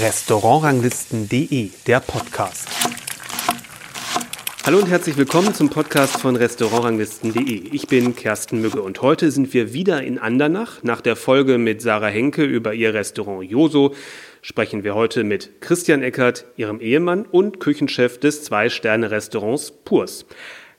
Restaurantranglisten.de, der Podcast. Hallo und herzlich willkommen zum Podcast von Restaurantranglisten.de. Ich bin Kersten Mügge und heute sind wir wieder in Andernach. Nach der Folge mit Sarah Henke über ihr Restaurant Joso sprechen wir heute mit Christian Eckert, ihrem Ehemann und Küchenchef des Zwei-Sterne-Restaurants Purs.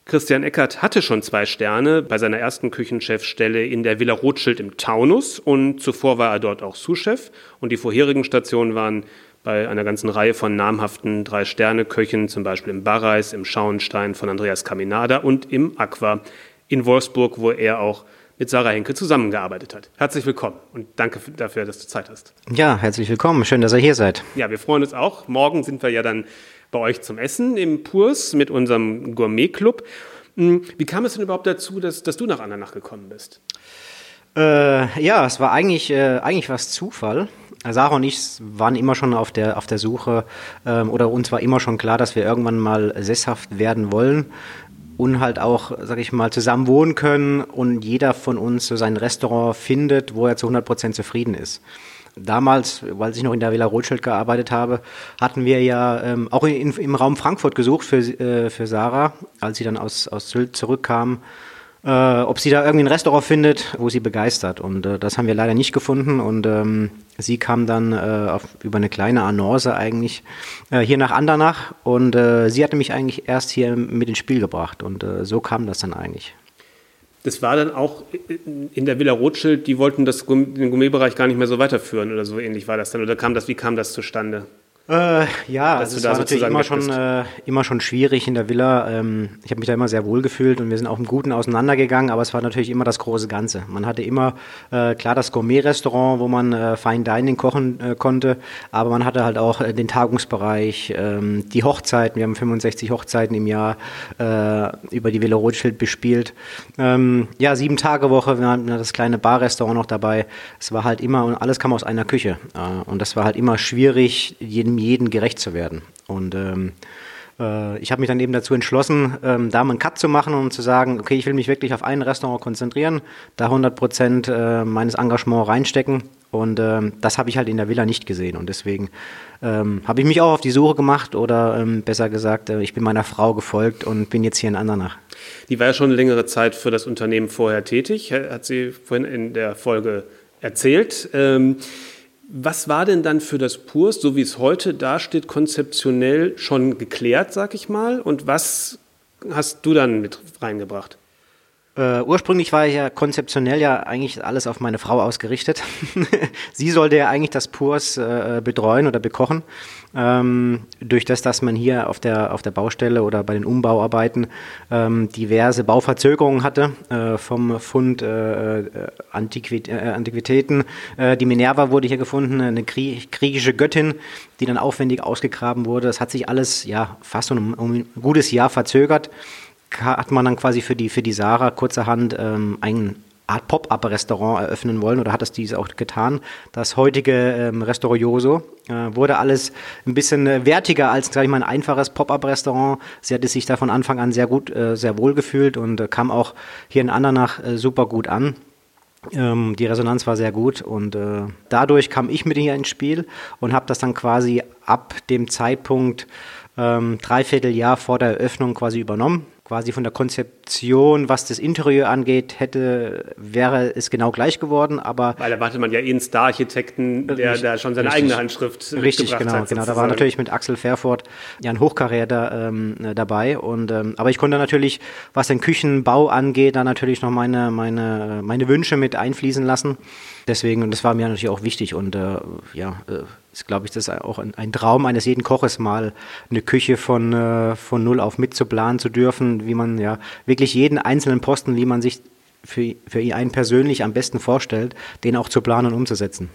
Christian Eckert hatte schon zwei Sterne bei seiner ersten Küchenchefstelle in der Villa Rothschild im Taunus und zuvor war er dort auch Sous-Chef und die vorherigen Stationen waren bei einer ganzen Reihe von namhaften Drei-Sterne-Köchen, zum Beispiel im Barreis, im Schauenstein von Andreas Caminada und im Aqua in Wolfsburg, wo er auch mit Sarah Henke zusammengearbeitet hat. Herzlich willkommen und danke dafür, dass du Zeit hast. Ja, herzlich willkommen. Schön, dass ihr hier seid. Ja, wir freuen uns auch. Morgen sind wir ja dann bei euch zum Essen im Purs mit unserem Gourmet-Club. Hm, wie kam es denn überhaupt dazu, dass, dass du nach Andernach gekommen bist? Äh, ja, es war eigentlich, äh, eigentlich was Zufall. Sarah und ich waren immer schon auf der, auf der Suche ähm, oder uns war immer schon klar, dass wir irgendwann mal sesshaft werden wollen und halt auch, sag ich mal, zusammen wohnen können und jeder von uns so sein Restaurant findet, wo er zu 100 Prozent zufrieden ist damals, weil ich noch in der Villa Rothschild gearbeitet habe, hatten wir ja ähm, auch in, im Raum Frankfurt gesucht für, äh, für Sarah, als sie dann aus, aus Sylt zurückkam, äh, ob sie da irgendwie ein Restaurant findet, wo sie begeistert. Und äh, das haben wir leider nicht gefunden. Und ähm, sie kam dann äh, auf, über eine kleine Annonce eigentlich äh, hier nach Andernach. Und äh, sie hatte mich eigentlich erst hier mit ins Spiel gebracht. Und so kam das dann eigentlich. Das war dann auch in der Villa Rothschild, die wollten das, den Gourmetbereich gar nicht mehr so weiterführen oder so ähnlich war das dann. Oder kam das, wie kam das zustande? Äh, ja, also es war natürlich immer schon, äh, immer schon schwierig in der Villa. Ähm, ich habe mich da immer sehr wohl gefühlt und wir sind auch im Guten auseinandergegangen, aber es war natürlich immer das große Ganze. Man hatte immer, äh, klar, das Gourmet-Restaurant, wo man äh, Fine Dining kochen äh, konnte, aber man hatte halt auch äh, den Tagungsbereich, ähm, die Hochzeiten. Wir haben 65 Hochzeiten im Jahr über die Villa Rothschild bespielt. Ähm, ja, sieben Tage Woche, wir hatten das kleine Bar-Restaurant noch dabei. Es war halt immer, und alles kam aus einer Küche. und das war halt immer schwierig, jeden jedem gerecht zu werden. Und ähm, äh, ich habe mich dann eben dazu entschlossen, ähm, da mal einen Cut zu machen und zu sagen, okay, ich will mich wirklich auf ein Restaurant konzentrieren, da 100 Prozent äh, meines Engagements reinstecken. Und ähm, das habe ich halt in der Villa nicht gesehen. Und deswegen ähm, habe ich mich auch auf die Suche gemacht oder ähm, besser gesagt, äh, ich bin meiner Frau gefolgt und bin jetzt hier in Andernach. Die war ja schon längere Zeit für das Unternehmen vorher tätig, hat sie vorhin in der Folge erzählt. Ähm, was war denn dann für das Purs, so wie es heute dasteht, konzeptionell schon geklärt, sag ich mal? Und was hast du dann mit reingebracht? Äh, ursprünglich war ich ja konzeptionell ja eigentlich alles auf meine Frau ausgerichtet. Sie sollte ja eigentlich das Purs äh, betreuen oder bekochen. Ähm, durch das, dass man hier auf der, auf der Baustelle oder bei den Umbauarbeiten ähm, diverse Bauverzögerungen hatte äh, vom Fund äh, äh Antiquit Antiquitäten. Die Minerva wurde hier gefunden, eine Krieg kriegische Göttin, die dann aufwendig ausgegraben wurde. Das hat sich alles ja fast um, um ein gutes Jahr verzögert hat man dann quasi für die, für die Sarah kurzerhand ähm, ein Art Pop-Up-Restaurant eröffnen wollen oder hat es dies auch getan. Das heutige ähm, Restaurant Joso äh, wurde alles ein bisschen äh, wertiger als, sag ich mal, ein einfaches Pop-Up-Restaurant. Sie hatte sich da von Anfang an sehr gut, äh, sehr wohl gefühlt und äh, kam auch hier in Andernach äh, super gut an. Ähm, die Resonanz war sehr gut und äh, dadurch kam ich mit hier ins Spiel und habe das dann quasi ab dem Zeitpunkt ähm, dreiviertel Jahr vor der Eröffnung quasi übernommen quasi von der Konzeption, was das Interieur angeht, hätte, wäre es genau gleich geworden, aber. Weil da wartet man ja eh einen Star-Architekten, der richtig, da schon seine richtig, eigene Handschrift Richtig, genau, hat, genau. Da war natürlich mit Axel Fairford ja ein Hochkaräter ähm, dabei. Und, ähm, aber ich konnte natürlich, was den Küchenbau angeht, da natürlich noch meine, meine, meine Wünsche mit einfließen lassen. Deswegen, und das war mir natürlich auch wichtig und äh, ja, äh, ist, glaube ich, das ist auch ein, ein, Traum eines jeden Koches, mal eine Küche von, äh, von null auf mitzuplanen zu dürfen, wie man ja wirklich jeden einzelnen Posten, wie man sich für, für einen persönlich am besten vorstellt, den auch zu planen und umzusetzen.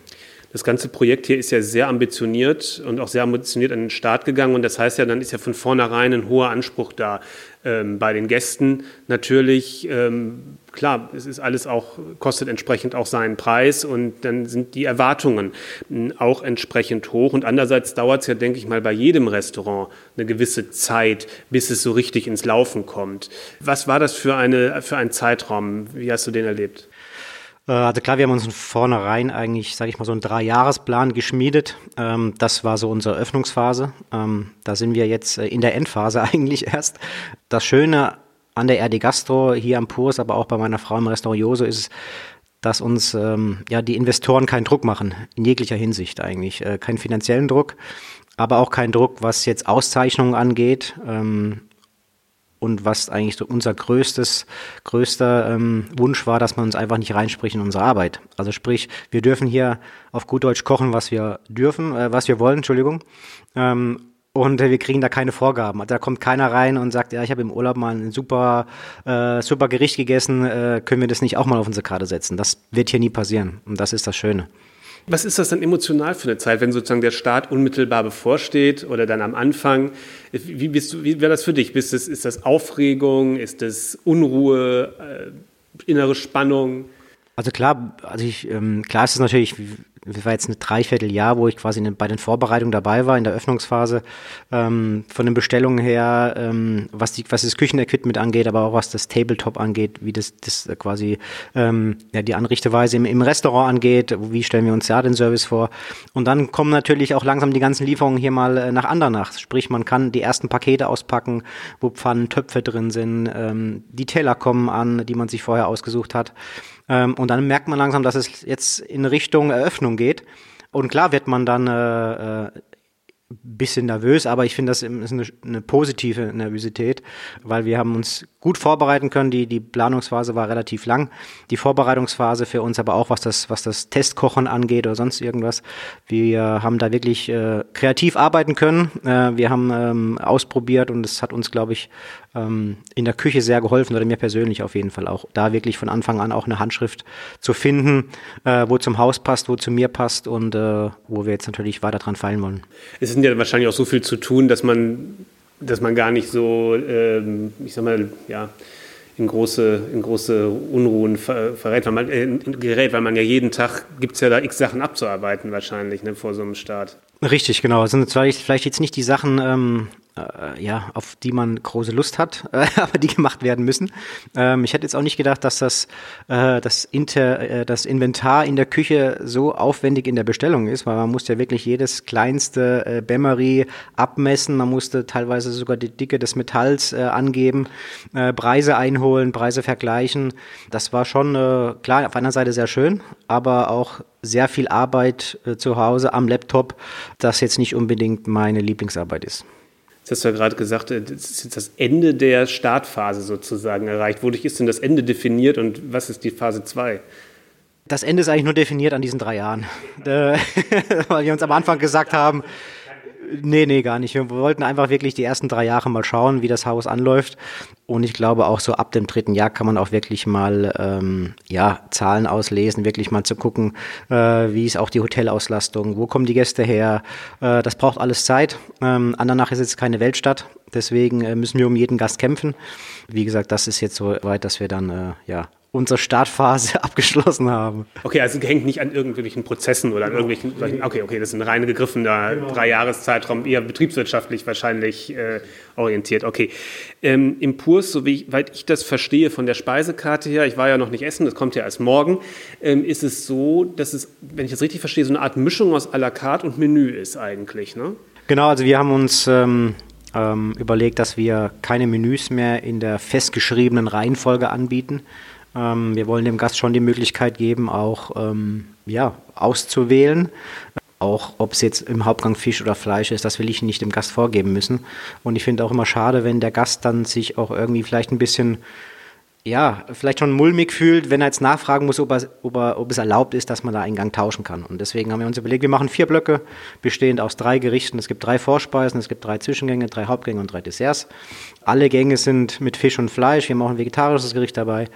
Das ganze Projekt hier ist ja sehr ambitioniert und auch sehr ambitioniert an den Start gegangen. Und das heißt ja, dann ist ja von vornherein ein hoher Anspruch da ähm, bei den Gästen. Natürlich, ähm, klar, es ist alles auch, kostet entsprechend auch seinen Preis und dann sind die Erwartungen hm, auch entsprechend hoch. Und andererseits dauert es ja, denke ich mal, bei jedem Restaurant eine gewisse Zeit, bis es so richtig ins Laufen kommt. Was war das für, eine, für ein Zeitraum? Wie hast du den erlebt? Äh, also klar, wir haben uns von vornherein eigentlich, sage ich mal, so einen Dreijahresplan geschmiedet. Ähm, das war so unsere Öffnungsphase. Ähm, da sind wir jetzt äh, in der Endphase eigentlich erst. Das Schöne an der RD Gastro hier am Purs, aber auch bei meiner Frau im Restaurant Joso ist, dass uns ähm, ja die Investoren keinen Druck machen, in jeglicher Hinsicht eigentlich. Äh, keinen finanziellen Druck, aber auch keinen Druck, was jetzt Auszeichnungen angeht. Und was eigentlich so unser größtes, größter ähm, Wunsch war, dass man uns einfach nicht reinspricht in unsere Arbeit. Also sprich, wir dürfen hier auf gut Deutsch kochen, was wir dürfen, äh, was wir wollen, Entschuldigung. Ähm, und äh, wir kriegen da keine Vorgaben. Da kommt keiner rein und sagt, ja, ich habe im Urlaub mal ein super, äh, super Gericht gegessen, äh, können wir das nicht auch mal auf unsere Karte setzen? Das wird hier nie passieren. Und das ist das Schöne. Was ist das dann emotional für eine Zeit, wenn sozusagen der Start unmittelbar bevorsteht oder dann am Anfang? Wie, bist du, wie wäre das für dich? Bist das, ist das Aufregung? Ist das Unruhe? Äh, innere Spannung? Also klar, also ich, ähm, klar ist es natürlich das war jetzt ein Dreivierteljahr, wo ich quasi bei den Vorbereitungen dabei war, in der Öffnungsphase, ähm, von den Bestellungen her, ähm, was, die, was das Küchenequipment angeht, aber auch was das Tabletop angeht, wie das, das quasi ähm, ja, die Anrichteweise im, im Restaurant angeht, wie stellen wir uns ja den Service vor. Und dann kommen natürlich auch langsam die ganzen Lieferungen hier mal äh, nach Andernach. Sprich, man kann die ersten Pakete auspacken, wo Pfannen, Töpfe drin sind, ähm, die Teller kommen an, die man sich vorher ausgesucht hat. Ähm, und dann merkt man langsam, dass es jetzt in Richtung Eröffnung geht. Und klar wird man dann äh, äh, bisschen nervös, aber ich finde, das ist eine, eine, positive Nervosität, weil wir haben uns gut vorbereiten können. Die, die Planungsphase war relativ lang. Die Vorbereitungsphase für uns aber auch, was das, was das Testkochen angeht oder sonst irgendwas. Wir haben da wirklich äh, kreativ arbeiten können. Äh, wir haben ähm, ausprobiert und es hat uns, glaube ich, ähm, in der Küche sehr geholfen oder mir persönlich auf jeden Fall auch. Da wirklich von Anfang an auch eine Handschrift zu finden, äh, wo zum Haus passt, wo zu mir passt und äh, wo wir jetzt natürlich weiter dran feilen wollen. Es sind ja wahrscheinlich auch so viel zu tun, dass man, dass man gar nicht so, ähm, ich sag mal, ja, in große, in große Unruhen ver, verrät, weil man, äh, gerät, weil man ja jeden Tag gibt es ja da x Sachen abzuarbeiten wahrscheinlich ne, vor so einem Start. Richtig, genau. Es sind zwar vielleicht jetzt nicht die Sachen, ähm, äh, ja, auf die man große Lust hat, äh, aber die gemacht werden müssen. Ähm, ich hätte jetzt auch nicht gedacht, dass das, äh, das, Inter, äh, das Inventar in der Küche so aufwendig in der Bestellung ist, weil man musste ja wirklich jedes kleinste äh, Bämmerie abmessen, man musste teilweise sogar die Dicke des Metalls äh, angeben, äh, Preise einholen, Preise vergleichen. Das war schon, äh, klar, auf einer Seite sehr schön, aber auch sehr viel Arbeit äh, zu Hause am Laptop, das jetzt nicht unbedingt meine Lieblingsarbeit ist. Jetzt hast du ja gerade gesagt, äh, das ist jetzt das Ende der Startphase sozusagen erreicht. Wodurch ist denn das Ende definiert und was ist die Phase 2? Das Ende ist eigentlich nur definiert an diesen drei Jahren. Äh, weil wir uns am Anfang gesagt haben, Nee, nee, gar nicht. Wir wollten einfach wirklich die ersten drei Jahre mal schauen, wie das Haus anläuft. Und ich glaube, auch so ab dem dritten Jahr kann man auch wirklich mal ähm, ja, Zahlen auslesen, wirklich mal zu gucken, äh, wie ist auch die Hotelauslastung, wo kommen die Gäste her. Äh, das braucht alles Zeit. Ähm, Andernach ist jetzt keine Weltstadt, deswegen äh, müssen wir um jeden Gast kämpfen. Wie gesagt, das ist jetzt so weit, dass wir dann äh, ja, unsere Startphase abgeschlossen haben. Okay, also hängt nicht an irgendwelchen Prozessen oder an genau. irgendwelchen, okay, okay, das ist ein rein gegriffener genau. Dreijahreszeitraum, eher betriebswirtschaftlich wahrscheinlich äh, orientiert. Okay, ähm, Impuls, soweit ich das verstehe von der Speisekarte her, ich war ja noch nicht essen, das kommt ja erst morgen, ähm, ist es so, dass es, wenn ich das richtig verstehe, so eine Art Mischung aus à la carte und Menü ist eigentlich, ne? Genau, also wir haben uns ähm, ähm überlegt, dass wir keine Menüs mehr in der festgeschriebenen Reihenfolge anbieten, ähm, wir wollen dem Gast schon die Möglichkeit geben, auch ähm, ja, auszuwählen. Auch ob es jetzt im Hauptgang Fisch oder Fleisch ist, das will ich nicht dem Gast vorgeben müssen. Und ich finde auch immer schade, wenn der Gast dann sich auch irgendwie vielleicht ein bisschen ja, vielleicht schon mulmig fühlt, wenn er jetzt nachfragen muss, ob, er, ob, er, ob, es erlaubt ist, dass man da einen Gang tauschen kann. Und deswegen haben wir uns überlegt, wir machen vier Blöcke, bestehend aus drei Gerichten. Es gibt drei Vorspeisen, es gibt drei Zwischengänge, drei Hauptgänge und drei Desserts. Alle Gänge sind mit Fisch und Fleisch. Wir haben auch ein vegetarisches Gericht dabei.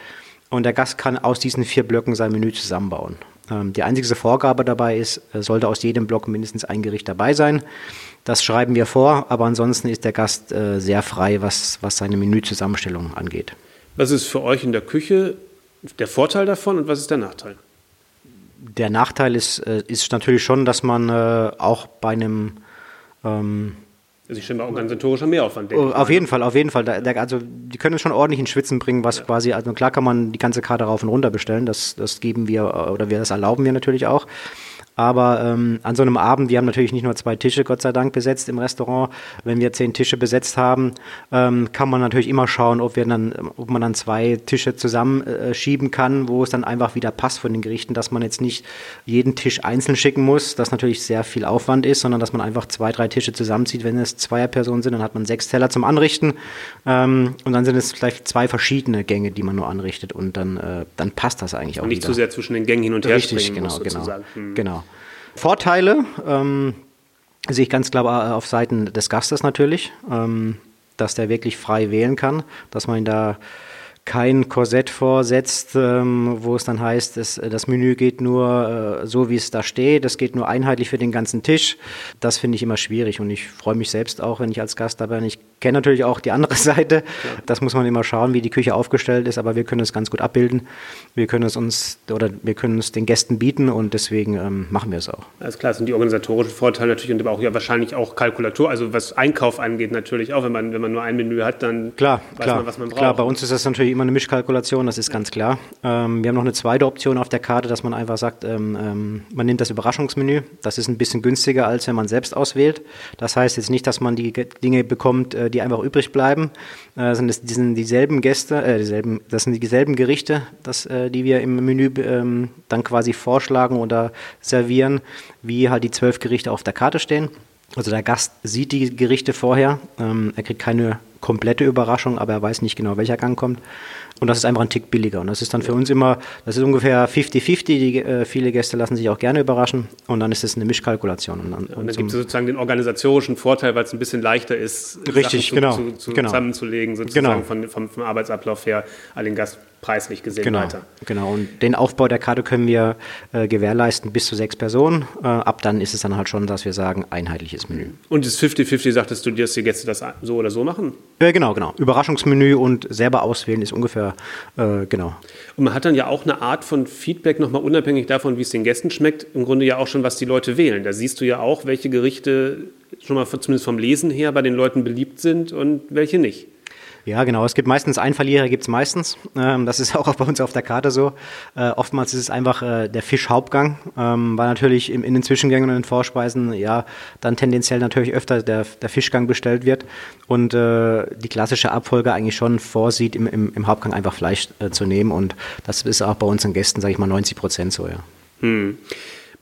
Und der Gast kann aus diesen vier Blöcken sein Menü zusammenbauen. Ähm, die einzige Vorgabe dabei ist, sollte aus jedem Block mindestens ein Gericht dabei sein. Das schreiben wir vor, aber ansonsten ist der Gast äh, sehr frei, was, was seine Menüzusammenstellung angeht. Was ist für euch in der Küche der Vorteil davon und was ist der Nachteil? Der Nachteil ist, äh, ist natürlich schon, dass man äh, auch bei einem ähm, Also ich stelle mir organisatorischer Mehraufwand. Oh, auf jeden Fall, auf jeden Fall. Da, da, also die können es schon ordentlich in Schwitzen bringen, was ja. quasi, also klar kann man die ganze Karte rauf und runter bestellen, das, das geben wir oder wir das erlauben wir natürlich auch. Aber ähm, an so einem Abend, wir haben natürlich nicht nur zwei Tische, Gott sei Dank, besetzt im Restaurant. Wenn wir zehn Tische besetzt haben, ähm, kann man natürlich immer schauen, ob, wir dann, ob man dann zwei Tische zusammenschieben äh, kann, wo es dann einfach wieder passt von den Gerichten, dass man jetzt nicht jeden Tisch einzeln schicken muss, das natürlich sehr viel Aufwand ist, sondern dass man einfach zwei, drei Tische zusammenzieht. Wenn es Zweierpersonen sind, dann hat man sechs Teller zum Anrichten ähm, und dann sind es vielleicht zwei verschiedene Gänge, die man nur anrichtet und dann, äh, dann passt das eigentlich auch und nicht wieder. zu sehr zwischen den Gängen hin und her Richtig, genau, muss, genau, sozusagen. Hm. genau. Vorteile ähm, sehe ich ganz klar auf Seiten des Gastes natürlich, ähm, dass der wirklich frei wählen kann, dass man da kein Korsett vorsetzt, ähm, wo es dann heißt, es, das Menü geht nur äh, so, wie es da steht, es geht nur einheitlich für den ganzen Tisch. Das finde ich immer schwierig und ich freue mich selbst auch, wenn ich als Gast dabei bin. Ich kenne natürlich auch die andere Seite. Ja. Das muss man immer schauen, wie die Küche aufgestellt ist, aber wir können es ganz gut abbilden. Wir können es uns oder wir können es den Gästen bieten und deswegen ähm, machen wir es auch. Alles klar, sind die organisatorischen Vorteile natürlich und aber auch ja wahrscheinlich auch Kalkulator, also was Einkauf angeht natürlich auch, wenn man, wenn man nur ein Menü hat, dann klar, weiß klar, man, was man braucht. Klar, bei uns ist das natürlich immer eine Mischkalkulation, das ist ganz klar. Ähm, wir haben noch eine zweite Option auf der Karte, dass man einfach sagt, ähm, ähm, man nimmt das Überraschungsmenü. Das ist ein bisschen günstiger, als wenn man selbst auswählt. Das heißt jetzt nicht, dass man die Dinge bekommt, äh, die einfach übrig bleiben, äh, sind es sind dieselben Gäste, äh, dieselben, das sind dieselben Gerichte, das, äh, die wir im Menü ähm, dann quasi vorschlagen oder servieren, wie halt die zwölf Gerichte auf der Karte stehen. Also der Gast sieht die Gerichte vorher, ähm, er kriegt keine komplette Überraschung, aber er weiß nicht genau, welcher Gang kommt. Und das ist einfach ein Tick billiger. Und das ist dann für uns immer, das ist ungefähr 50-50. Äh, viele Gäste lassen sich auch gerne überraschen. Und dann ist es eine Mischkalkulation. Und dann, und dann gibt es sozusagen den organisatorischen Vorteil, weil es ein bisschen leichter ist, Richtig, Sachen genau, zu, zu, genau. zusammenzulegen, sozusagen genau. von, vom, vom Arbeitsablauf her, all den Gast preislich gesehen genau, weiter. Genau, und den Aufbau der Karte können wir äh, gewährleisten bis zu sechs Personen. Äh, ab dann ist es dann halt schon, dass wir sagen, einheitliches Menü. Und das 50-50 sagtest du, dass die Gäste das so oder so machen? Genau, genau. Überraschungsmenü und selber auswählen ist ungefähr, äh, genau. Und man hat dann ja auch eine Art von Feedback, nochmal unabhängig davon, wie es den Gästen schmeckt, im Grunde ja auch schon, was die Leute wählen. Da siehst du ja auch, welche Gerichte schon mal zumindest vom Lesen her bei den Leuten beliebt sind und welche nicht. Ja, genau. Es gibt meistens einen Verlierer, gibt es meistens. Ähm, das ist auch bei uns auf der Karte so. Äh, oftmals ist es einfach äh, der Fischhauptgang, ähm, weil natürlich im, in den Zwischengängen und den Vorspeisen ja dann tendenziell natürlich öfter der, der Fischgang bestellt wird und äh, die klassische Abfolge eigentlich schon vorsieht, im, im, im Hauptgang einfach Fleisch äh, zu nehmen. Und das ist auch bei unseren Gästen, sage ich mal, 90 Prozent so, ja. Hm.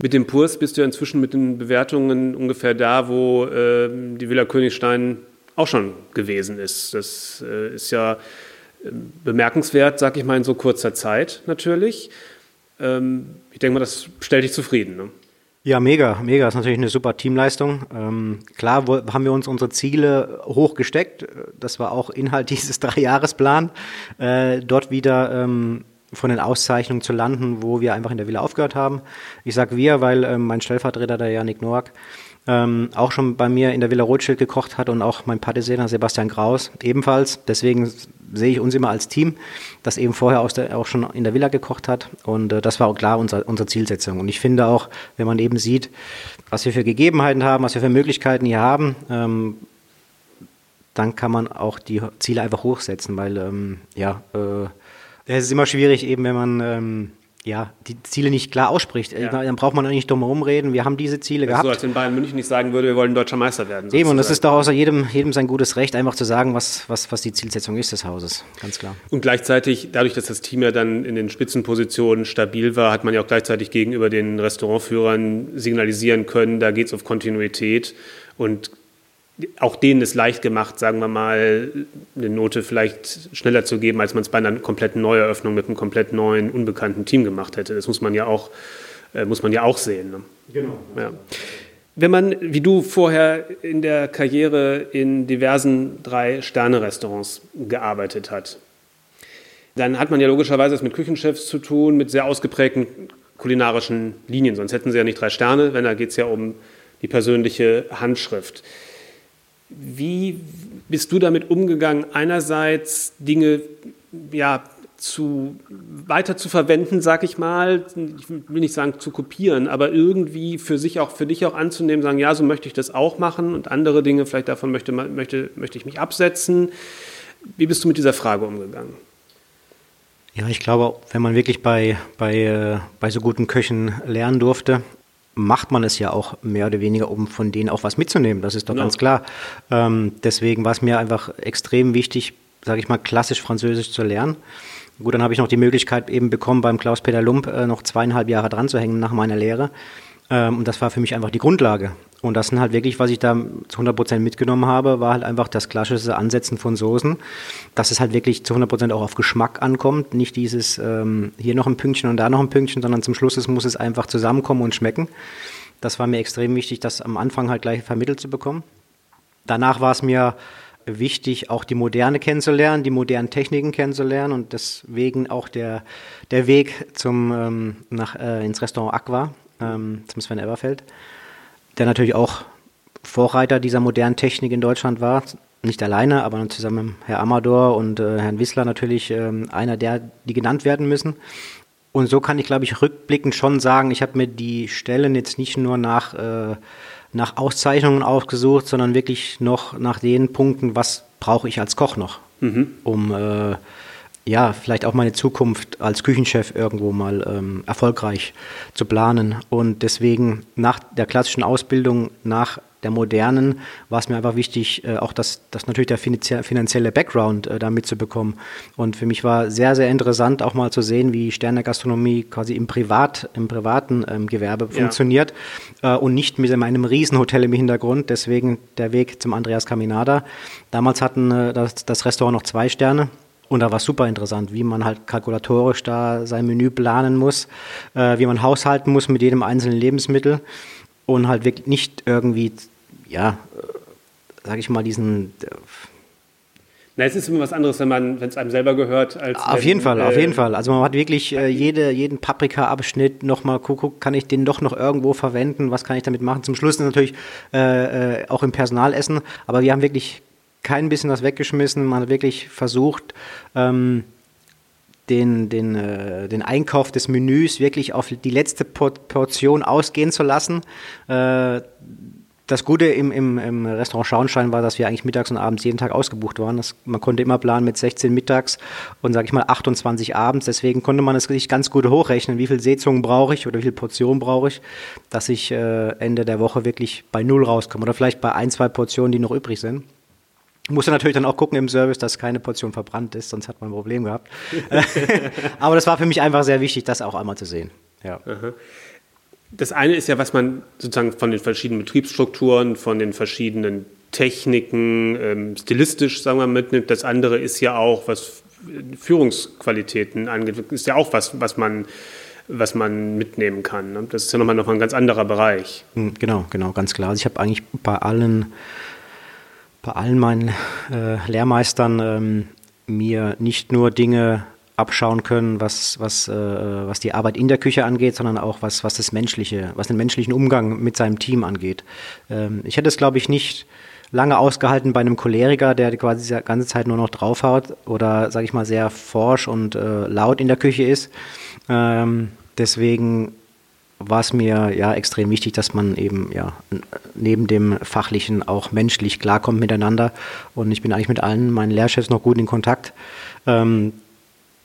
Mit dem Purs bist du ja inzwischen mit den Bewertungen ungefähr da, wo äh, die Villa Königstein auch schon gewesen ist. Das äh, ist ja äh, bemerkenswert, sag ich mal, in so kurzer Zeit natürlich. Ähm, ich denke mal, das stellt dich zufrieden. Ne? Ja, mega, mega. Das ist natürlich eine super Teamleistung. Ähm, klar wo, haben wir uns unsere Ziele hoch gesteckt. Das war auch Inhalt dieses Dreijahresplan. Äh, dort wieder ähm, von den Auszeichnungen zu landen, wo wir einfach in der Villa aufgehört haben. Ich sage wir, weil ähm, mein Stellvertreter, der Janik Noack, ähm, auch schon bei mir in der Villa Rothschild gekocht hat und auch mein Patissier Sebastian Kraus ebenfalls. Deswegen sehe ich uns immer als Team, das eben vorher aus der, auch schon in der Villa gekocht hat. Und äh, das war auch klar unser, unsere Zielsetzung. Und ich finde auch, wenn man eben sieht, was wir für Gegebenheiten haben, was wir für Möglichkeiten hier haben, ähm, dann kann man auch die Ziele einfach hochsetzen, weil ähm, ja, äh, es ist immer schwierig, eben wenn man ähm, ja, die Ziele nicht klar ausspricht. Ja. Dann braucht man nicht drum herum reden. Wir haben diese Ziele das gehabt. So, als wenn Bayern München nicht sagen würde, wir wollen deutscher Meister werden. Sozusagen. Eben, und das ist doch außer jedem, jedem sein gutes Recht, einfach zu sagen, was, was, was die Zielsetzung ist des Hauses. Ganz klar. Und gleichzeitig, dadurch, dass das Team ja dann in den Spitzenpositionen stabil war, hat man ja auch gleichzeitig gegenüber den Restaurantführern signalisieren können, da geht es auf Kontinuität. Und auch denen ist leicht gemacht, sagen wir mal, eine Note vielleicht schneller zu geben, als man es bei einer kompletten Neueröffnung mit einem komplett neuen, unbekannten Team gemacht hätte. Das muss man ja auch, äh, muss man ja auch sehen. Ne? Genau. Ja. Wenn man, wie du vorher in der Karriere in diversen Drei-Sterne-Restaurants gearbeitet hat, dann hat man ja logischerweise es mit Küchenchefs zu tun, mit sehr ausgeprägten kulinarischen Linien. Sonst hätten sie ja nicht drei Sterne, wenn da geht es ja um die persönliche Handschrift. Wie bist du damit umgegangen, einerseits Dinge ja, zu weiter zu verwenden, sag ich mal, ich will nicht sagen zu kopieren, aber irgendwie für sich auch für dich auch anzunehmen, sagen, ja, so möchte ich das auch machen und andere Dinge, vielleicht davon möchte, möchte, möchte ich mich absetzen. Wie bist du mit dieser Frage umgegangen? Ja, ich glaube, wenn man wirklich bei, bei, äh, bei so guten Köchen lernen durfte, macht man es ja auch mehr oder weniger, um von denen auch was mitzunehmen. Das ist doch genau. ganz klar. Ähm, deswegen war es mir einfach extrem wichtig, sage ich mal, klassisch Französisch zu lernen. Gut, dann habe ich noch die Möglichkeit eben bekommen, beim Klaus-Peter Lump äh, noch zweieinhalb Jahre dran zu hängen nach meiner Lehre. Ähm, und das war für mich einfach die Grundlage. Und das sind halt wirklich, was ich da zu 100 Prozent mitgenommen habe, war halt einfach das klassische Ansetzen von Soßen, dass es halt wirklich zu 100 Prozent auch auf Geschmack ankommt. Nicht dieses ähm, hier noch ein Pünktchen und da noch ein Pünktchen, sondern zum Schluss es muss es einfach zusammenkommen und schmecken. Das war mir extrem wichtig, das am Anfang halt gleich vermittelt zu bekommen. Danach war es mir wichtig, auch die Moderne kennenzulernen, die modernen Techniken kennenzulernen und deswegen auch der, der Weg zum, ähm, nach, äh, ins Restaurant Aqua, ähm, zum Sven Everfeld, der natürlich auch Vorreiter dieser modernen Technik in Deutschland war. Nicht alleine, aber zusammen mit Herr Amador und äh, Herrn Wissler natürlich ähm, einer der, die genannt werden müssen. Und so kann ich, glaube ich, rückblickend schon sagen, ich habe mir die Stellen jetzt nicht nur nach äh, nach Auszeichnungen ausgesucht, sondern wirklich noch nach den Punkten, was brauche ich als Koch noch, mhm. um äh, ja, vielleicht auch meine Zukunft als Küchenchef irgendwo mal ähm, erfolgreich zu planen. Und deswegen nach der klassischen Ausbildung, nach der modernen, war es mir einfach wichtig, äh, auch das, das natürlich der finanzielle Background äh, da mitzubekommen. Und für mich war sehr, sehr interessant, auch mal zu sehen, wie Sternegastronomie quasi im Privat, im privaten ähm, Gewerbe ja. funktioniert äh, und nicht mit einem Riesenhotel im Hintergrund. Deswegen der Weg zum Andreas Caminada. Damals hatten äh, das, das Restaurant noch zwei Sterne. Und da war es super interessant, wie man halt kalkulatorisch da sein Menü planen muss, äh, wie man haushalten muss mit jedem einzelnen Lebensmittel und halt wirklich nicht irgendwie ja, äh, sage ich mal, diesen. Äh, na, es ist immer was anderes, wenn man, wenn es einem selber gehört, als. Auf wenn, jeden Fall, äh, auf jeden Fall. Also man hat wirklich äh, jede, jeden Paprika-Abschnitt nochmal, guck, kann ich den doch noch irgendwo verwenden, was kann ich damit machen? Zum Schluss natürlich äh, äh, auch im Personalessen, aber wir haben wirklich kein bisschen was weggeschmissen. Man hat wirklich versucht, ähm, den, den, äh, den Einkauf des Menüs wirklich auf die letzte Portion ausgehen zu lassen. Äh, das Gute im, im, im Restaurant Schauenstein war, dass wir eigentlich mittags und abends jeden Tag ausgebucht waren. Das, man konnte immer planen mit 16 mittags und sage ich mal 28 abends. Deswegen konnte man es sich ganz gut hochrechnen, wie viel Seezungen brauche ich oder wie viel Portionen brauche ich, dass ich äh, Ende der Woche wirklich bei null rauskomme oder vielleicht bei ein, zwei Portionen, die noch übrig sind. Musste natürlich dann auch gucken im Service, dass keine Portion verbrannt ist, sonst hat man ein Problem gehabt. Aber das war für mich einfach sehr wichtig, das auch einmal zu sehen. Ja. Aha das eine ist ja, was man sozusagen von den verschiedenen Betriebsstrukturen, von den verschiedenen Techniken, ähm, stilistisch, sagen wir, mitnimmt. Das andere ist ja auch, was Führungsqualitäten angeht, ist ja auch was, was man was man mitnehmen kann. Ne? Das ist ja nochmal noch ein ganz anderer Bereich. Hm, genau, genau, ganz klar. Also ich habe eigentlich bei allen, bei allen meinen äh, Lehrmeistern ähm, mir nicht nur Dinge abschauen können, was, was, äh, was die Arbeit in der Küche angeht, sondern auch was, was das menschliche, was den menschlichen Umgang mit seinem Team angeht. Ähm, ich hätte es, glaube ich, nicht lange ausgehalten bei einem Choleriker, der quasi die ganze Zeit nur noch draufhaut oder, sage ich mal, sehr forsch und äh, laut in der Küche ist. Ähm, deswegen war es mir ja extrem wichtig, dass man eben ja neben dem fachlichen auch menschlich klarkommt miteinander. Und ich bin eigentlich mit allen meinen Lehrchefs noch gut in Kontakt. Ähm,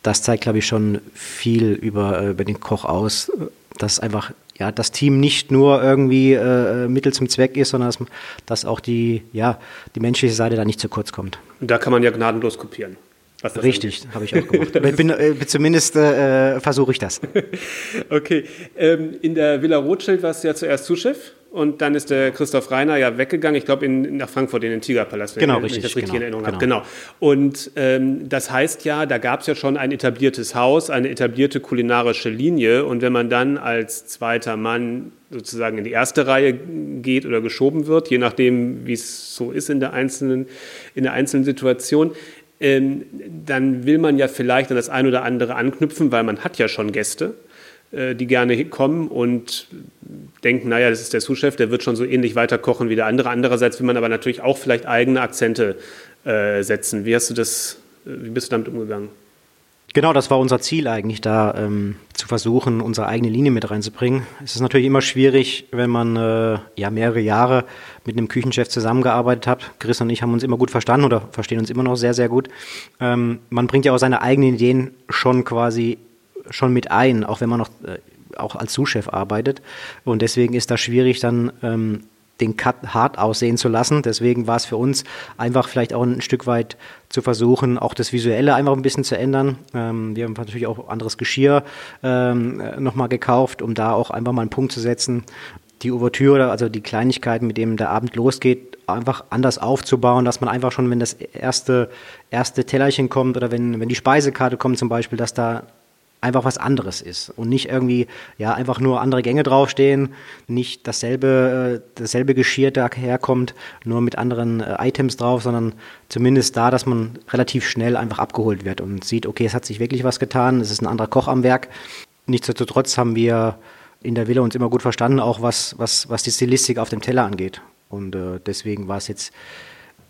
das zeigt, glaube ich, schon viel über, äh, über den Koch aus, dass einfach ja, das Team nicht nur irgendwie äh, Mittel zum Zweck ist, sondern dass, dass auch die, ja, die menschliche Seite da nicht zu kurz kommt. Da kann man ja gnadenlos kopieren. Richtig, habe ich auch gemacht. bin, äh, zumindest äh, versuche ich das. okay. Ähm, in der Villa Rothschild warst du ja zuerst Zuschef und dann ist der Christoph Reiner ja weggegangen, ich glaube nach Frankfurt in den Tigerpalast, wenn genau, ich richtig, das richtig genau, in Erinnerung genau. habe. Genau. Und ähm, das heißt ja, da gab es ja schon ein etabliertes Haus, eine etablierte kulinarische Linie. Und wenn man dann als zweiter Mann sozusagen in die erste Reihe geht oder geschoben wird, je nachdem, wie es so ist in der einzelnen, in der einzelnen Situation, ähm, dann will man ja vielleicht an das ein oder andere anknüpfen, weil man hat ja schon Gäste. Äh, die gerne kommen und denken, naja, das ist der Sous-Chef, der wird schon so ähnlich weiter kochen wie der andere. Andererseits will man aber natürlich auch vielleicht eigene Akzente äh, setzen. Wie hast du das, äh, wie bist du damit umgegangen? Genau, das war unser Ziel eigentlich, da ähm, versuchen, unsere eigene Linie mit reinzubringen. Es ist natürlich immer schwierig, wenn man äh, ja mehrere Jahre mit einem Küchenchef zusammengearbeitet hat. Chris und ich haben uns immer gut verstanden oder verstehen uns immer noch sehr, sehr gut. Ähm, man bringt ja auch seine eigenen Ideen schon quasi schon mit ein, auch wenn man noch äh, auch als Sous-Chef arbeitet. Und deswegen ist das schwierig, dann ähm, den Cut hart aussehen zu lassen. Deswegen war es für uns einfach vielleicht auch ein Stück weit zu versuchen, auch das Visuelle einfach ein bisschen zu ändern. Ähm, wir haben natürlich auch anderes Geschirr ähm, nochmal gekauft, um da auch einfach mal einen Punkt zu setzen. Die Ouvertüre, also die Kleinigkeiten, mit denen der Abend losgeht, einfach anders aufzubauen, dass man einfach schon, wenn das erste, erste Tellerchen kommt oder wenn, wenn die Speisekarte kommt zum Beispiel, dass da einfach was anderes ist und nicht irgendwie ja einfach nur andere Gänge draufstehen, nicht dasselbe äh, dasselbe Geschirr daherkommt, nur mit anderen äh, Items drauf, sondern zumindest da, dass man relativ schnell einfach abgeholt wird und sieht, okay, es hat sich wirklich was getan, es ist ein anderer Koch am Werk. Nichtsdestotrotz haben wir in der Villa uns immer gut verstanden, auch was was was die Stilistik auf dem Teller angeht und äh, deswegen war es jetzt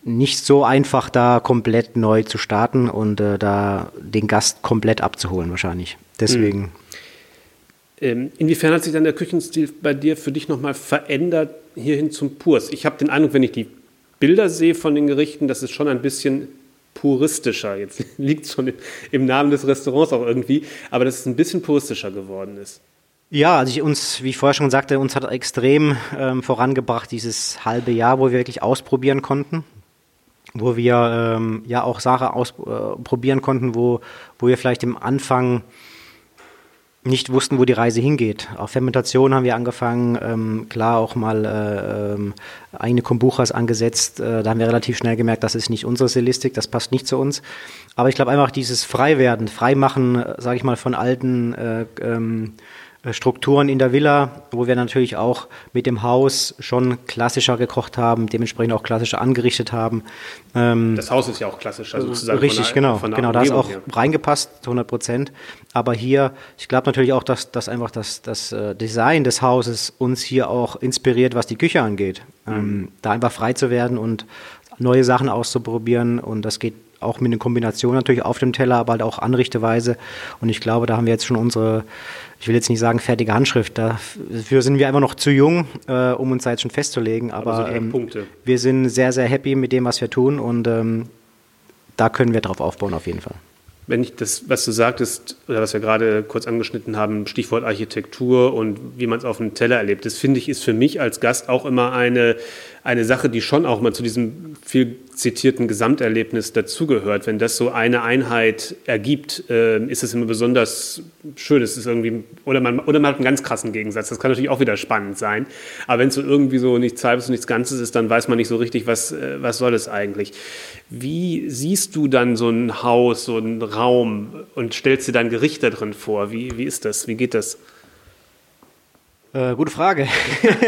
nicht so einfach, da komplett neu zu starten und äh, da den Gast komplett abzuholen, wahrscheinlich. Deswegen. Mhm. Ähm, inwiefern hat sich dann der Küchenstil bei dir für dich nochmal verändert hierhin zum Purs? Ich habe den Eindruck, wenn ich die Bilder sehe von den Gerichten, das ist schon ein bisschen puristischer. Jetzt liegt es schon im Namen des Restaurants auch irgendwie, aber dass es ein bisschen puristischer geworden ist. Ja, also ich uns, wie ich vorher schon sagte, uns hat extrem ähm, vorangebracht dieses halbe Jahr, wo wir wirklich ausprobieren konnten wo wir ähm, ja auch Sachen ausprobieren äh, konnten, wo, wo wir vielleicht im Anfang nicht wussten, wo die Reise hingeht. Auf Fermentation haben wir angefangen, ähm, klar auch mal äh, ähm, eigene Kombuchas angesetzt. Äh, da haben wir relativ schnell gemerkt, das ist nicht unsere Stilistik, das passt nicht zu uns. Aber ich glaube einfach dieses Freiwerden, Freimachen, äh, sage ich mal, von alten äh, ähm, äh, Strukturen in der Villa, wo wir natürlich auch mit dem Haus schon klassischer gekocht haben, dementsprechend auch klassischer angerichtet haben. Ähm, das Haus ist ja auch klassischer sozusagen. Richtig, der, genau. genau, da ist auch hier. reingepasst, zu 100 Prozent. Aber hier, ich glaube natürlich auch, dass, dass einfach das, das äh, Design des Hauses uns hier auch inspiriert, was die Küche angeht. Ähm, mhm. Ähm, da einfach frei zu werden und neue Sachen auszuprobieren und das geht auch mit einer Kombination natürlich auf dem Teller, aber halt auch Anrichteweise. Und ich glaube, da haben wir jetzt schon unsere, ich will jetzt nicht sagen fertige Handschrift, dafür sind wir einfach noch zu jung, äh, um uns da jetzt schon festzulegen. Aber, aber so ähm, wir sind sehr, sehr happy mit dem, was wir tun. Und ähm, da können wir drauf aufbauen auf jeden Fall. Wenn ich das, was du sagtest, oder was wir gerade kurz angeschnitten haben, Stichwort Architektur und wie man es auf dem Teller erlebt, das finde ich, ist für mich als Gast auch immer eine, eine Sache, die schon auch mal zu diesem viel zitierten Gesamterlebnis dazugehört. Wenn das so eine Einheit ergibt, äh, ist es immer besonders schön. Es ist irgendwie, oder man, oder man hat einen ganz krassen Gegensatz. Das kann natürlich auch wieder spannend sein. Aber wenn es so irgendwie so nichts Halbes und nichts Ganzes ist, dann weiß man nicht so richtig, was, äh, was soll es eigentlich. Wie siehst du dann so ein Haus, so einen Raum und stellst dir dann Gerichte drin vor? Wie, wie ist das? Wie geht das? Äh, gute Frage.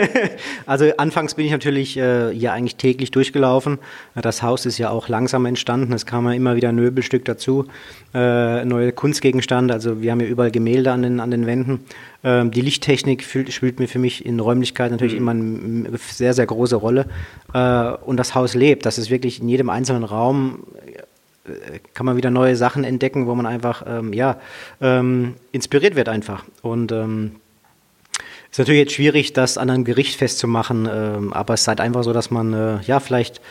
also anfangs bin ich natürlich äh, hier eigentlich täglich durchgelaufen. Das Haus ist ja auch langsam entstanden. Es kam ja immer wieder Möbelstück dazu, äh, neue Kunstgegenstände. Also wir haben ja überall Gemälde an den, an den Wänden. Ähm, die Lichttechnik fühlt, spielt mir für mich in Räumlichkeiten natürlich mhm. immer eine sehr, sehr große Rolle. Äh, und das Haus lebt. Das ist wirklich in jedem einzelnen Raum äh, kann man wieder neue Sachen entdecken, wo man einfach ähm, ja ähm, inspiriert wird einfach und ähm, ist natürlich jetzt schwierig, das an einem Gericht festzumachen, ähm, aber es ist halt einfach so, dass man äh, ja vielleicht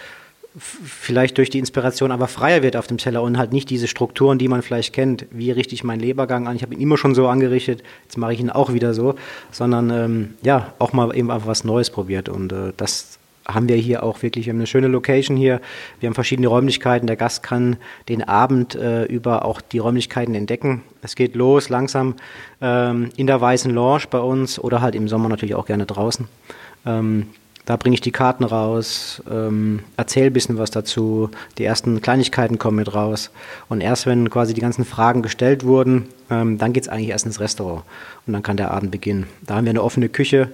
vielleicht durch die Inspiration aber freier wird auf dem Teller und halt nicht diese Strukturen, die man vielleicht kennt. Wie richte ich meinen Lebergang an? Ich habe ihn immer schon so angerichtet, jetzt mache ich ihn auch wieder so, sondern ähm, ja, auch mal eben einfach was Neues probiert und äh, das haben wir hier auch wirklich, wir eine schöne Location hier, wir haben verschiedene Räumlichkeiten, der Gast kann den Abend äh, über auch die Räumlichkeiten entdecken. Es geht los langsam ähm, in der Weißen Lounge bei uns oder halt im Sommer natürlich auch gerne draußen. Ähm, da bringe ich die Karten raus, ähm, erzähle ein bisschen was dazu, die ersten Kleinigkeiten kommen mit raus. Und erst wenn quasi die ganzen Fragen gestellt wurden, ähm, dann geht es eigentlich erst ins Restaurant und dann kann der Abend beginnen. Da haben wir eine offene Küche,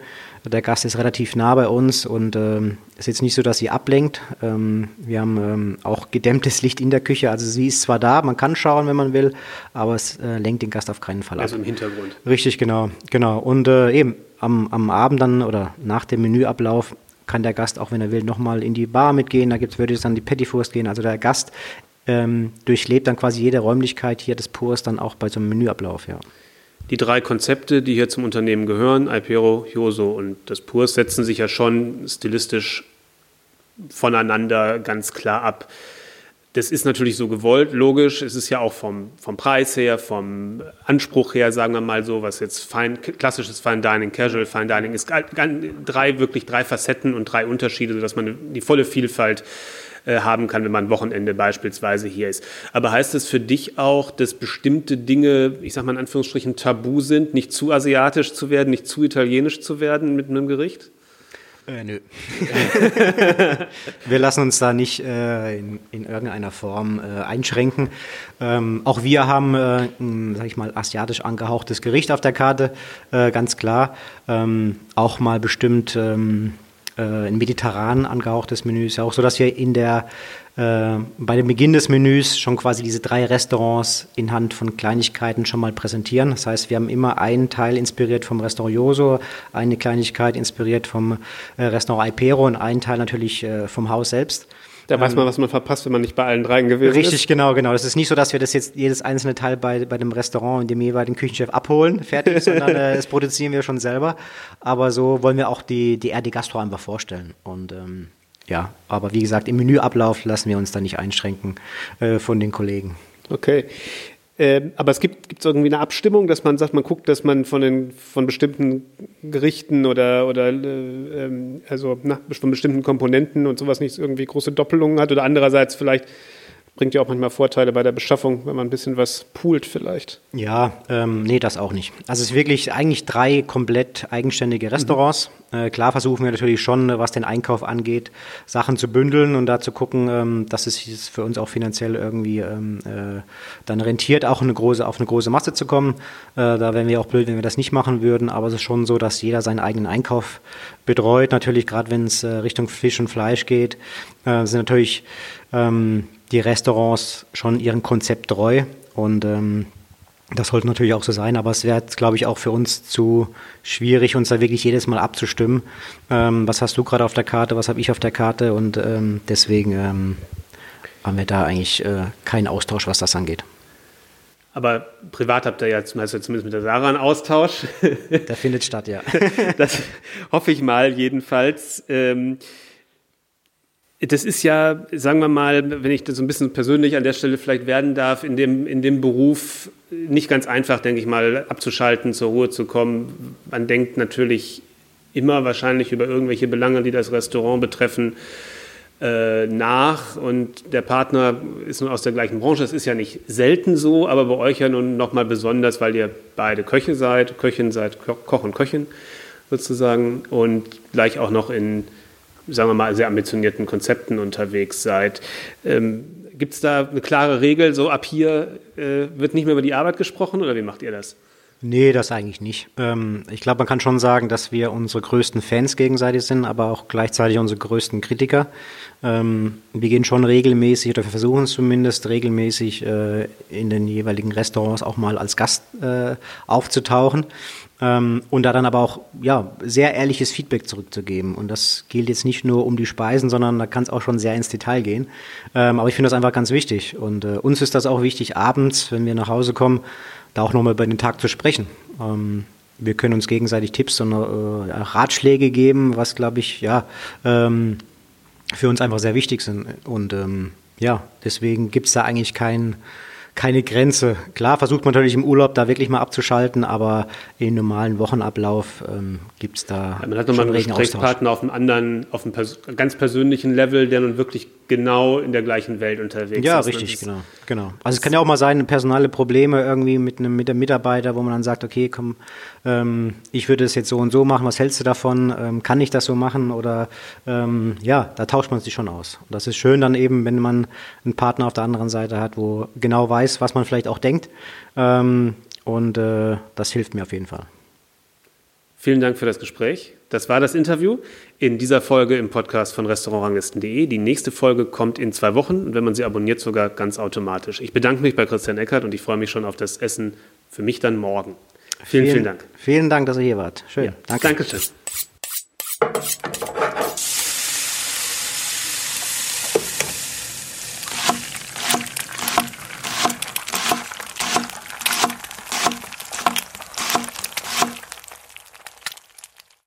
der Gast ist relativ nah bei uns und ähm, es ist jetzt nicht so, dass sie ablenkt. Ähm, wir haben ähm, auch gedämmtes Licht in der Küche. Also sie ist zwar da, man kann schauen, wenn man will, aber es äh, lenkt den Gast auf keinen Fall ab. Also im Hintergrund. Richtig, genau. genau. Und äh, eben am, am Abend dann oder nach dem Menüablauf kann der Gast, auch wenn er will, nochmal in die Bar mitgehen. Da gibt's, würde es dann die Pettifurst gehen. Also der Gast ähm, durchlebt dann quasi jede Räumlichkeit hier des Purs dann auch bei so einem Menüablauf, ja. Die drei Konzepte, die hier zum Unternehmen gehören, Alpero, Joso und das Purs, setzen sich ja schon stilistisch voneinander ganz klar ab. Das ist natürlich so gewollt, logisch. Es ist ja auch vom, vom Preis her, vom Anspruch her, sagen wir mal so, was jetzt fein, klassisches Fine Dining, Casual Fine Dining ist, drei, wirklich drei Facetten und drei Unterschiede, sodass man die volle Vielfalt äh, haben kann, wenn man Wochenende beispielsweise hier ist. Aber heißt das für dich auch, dass bestimmte Dinge, ich sage mal in Anführungsstrichen, tabu sind, nicht zu asiatisch zu werden, nicht zu italienisch zu werden mit einem Gericht? Äh, nö. wir lassen uns da nicht äh, in, in, irgendeiner Form äh, einschränken. Ähm, auch wir haben, äh, ein, sag ich mal, asiatisch angehauchtes Gericht auf der Karte, äh, ganz klar. Ähm, auch mal bestimmt ähm, äh, ein mediterran angehauchtes Menü. Ist ja auch so, dass wir in der äh, bei dem Beginn des Menüs schon quasi diese drei Restaurants in Hand von Kleinigkeiten schon mal präsentieren. Das heißt, wir haben immer einen Teil inspiriert vom Restaurant Joso, eine Kleinigkeit inspiriert vom äh, Restaurant Alpero und einen Teil natürlich äh, vom Haus selbst. Da weiß man, ähm, was man verpasst, wenn man nicht bei allen dreien gewesen richtig, ist. Richtig, genau, genau. Das ist nicht so, dass wir das jetzt jedes einzelne Teil bei, bei dem Restaurant und dem jeweiligen Küchenchef abholen, fertig, sondern äh, das produzieren wir schon selber. Aber so wollen wir auch die, die RD Gastro einfach vorstellen. Und ähm, ja, aber wie gesagt, im Menüablauf lassen wir uns da nicht einschränken äh, von den Kollegen. Okay. Ähm, aber es gibt gibt's irgendwie eine Abstimmung, dass man sagt, man guckt, dass man von den von bestimmten Gerichten oder oder äh, ähm, also na, von bestimmten Komponenten und sowas nicht irgendwie große Doppelungen hat oder andererseits vielleicht bringt ja auch manchmal Vorteile bei der Beschaffung, wenn man ein bisschen was poolt vielleicht. Ja, ähm, nee, das auch nicht. Also es ist wirklich eigentlich drei komplett eigenständige Restaurants. Mhm. Äh, klar versuchen wir natürlich schon, was den Einkauf angeht, Sachen zu bündeln und da zu gucken, ähm, dass es für uns auch finanziell irgendwie ähm, äh, dann rentiert, auch eine große, auf eine große Masse zu kommen. Äh, da wären wir auch blöd, wenn wir das nicht machen würden, aber es ist schon so, dass jeder seinen eigenen Einkauf betreut. Natürlich, gerade wenn es äh, Richtung Fisch und Fleisch geht, äh, sind natürlich ähm, die Restaurants schon ihrem Konzept treu und ähm, das sollte natürlich auch so sein, aber es wäre, glaube ich, auch für uns zu schwierig, uns da wirklich jedes Mal abzustimmen. Ähm, was hast du gerade auf der Karte, was habe ich auf der Karte und ähm, deswegen ähm, haben wir da eigentlich äh, keinen Austausch, was das angeht. Aber privat habt ihr ja zumindest mit der Sarah einen Austausch. Der findet statt, ja. das hoffe ich mal jedenfalls. Das ist ja, sagen wir mal, wenn ich das so ein bisschen persönlich an der Stelle vielleicht werden darf, in dem, in dem Beruf nicht ganz einfach, denke ich mal, abzuschalten, zur Ruhe zu kommen. Man denkt natürlich immer wahrscheinlich über irgendwelche Belange, die das Restaurant betreffen, äh, nach und der Partner ist nun aus der gleichen Branche. Das ist ja nicht selten so, aber bei euch ja nun nochmal besonders, weil ihr beide Köche seid, Köchin seid, Koch und Köchin sozusagen und gleich auch noch in sagen wir mal, sehr ambitionierten Konzepten unterwegs seid. Ähm, Gibt es da eine klare Regel, so ab hier äh, wird nicht mehr über die Arbeit gesprochen oder wie macht ihr das? Nee, das eigentlich nicht. Ähm, ich glaube, man kann schon sagen, dass wir unsere größten Fans gegenseitig sind, aber auch gleichzeitig unsere größten Kritiker. Ähm, wir gehen schon regelmäßig oder wir versuchen es zumindest regelmäßig äh, in den jeweiligen Restaurants auch mal als Gast äh, aufzutauchen. Ähm, und da dann aber auch ja, sehr ehrliches Feedback zurückzugeben. Und das gilt jetzt nicht nur um die Speisen, sondern da kann es auch schon sehr ins Detail gehen. Ähm, aber ich finde das einfach ganz wichtig. Und äh, uns ist das auch wichtig, abends, wenn wir nach Hause kommen, da auch nochmal über den Tag zu sprechen. Ähm, wir können uns gegenseitig Tipps und äh, Ratschläge geben, was, glaube ich, ja, ähm, für uns einfach sehr wichtig sind. Und ähm, ja, deswegen gibt es da eigentlich keinen keine Grenze. Klar versucht man natürlich im Urlaub da wirklich mal abzuschalten, aber im normalen Wochenablauf ähm, gibt es da. Ja, man hat nochmal einen Gesprächspartner auf einem anderen, auf einem pers ganz persönlichen Level, der nun wirklich genau in der gleichen Welt unterwegs ja, ist. Ja, richtig, genau, genau. Also es kann ja auch mal sein, personale Probleme irgendwie mit einem mit einem Mitarbeiter, wo man dann sagt, okay, komm, ähm, ich würde es jetzt so und so machen, was hältst du davon? Ähm, kann ich das so machen? Oder ähm, ja, da tauscht man sich schon aus. Und das ist schön dann eben, wenn man einen Partner auf der anderen Seite hat, wo genau weiß, was man vielleicht auch denkt. Ähm, und äh, das hilft mir auf jeden Fall. Vielen Dank für das Gespräch. Das war das Interview in dieser Folge im Podcast von Restaurantranglisten.de. Die nächste Folge kommt in zwei Wochen und wenn man sie abonniert, sogar ganz automatisch. Ich bedanke mich bei Christian Eckert und ich freue mich schon auf das Essen für mich dann morgen. Vielen, vielen, vielen Dank. Vielen Dank, dass ihr hier wart. Schön. Ja, danke. Dankeschön.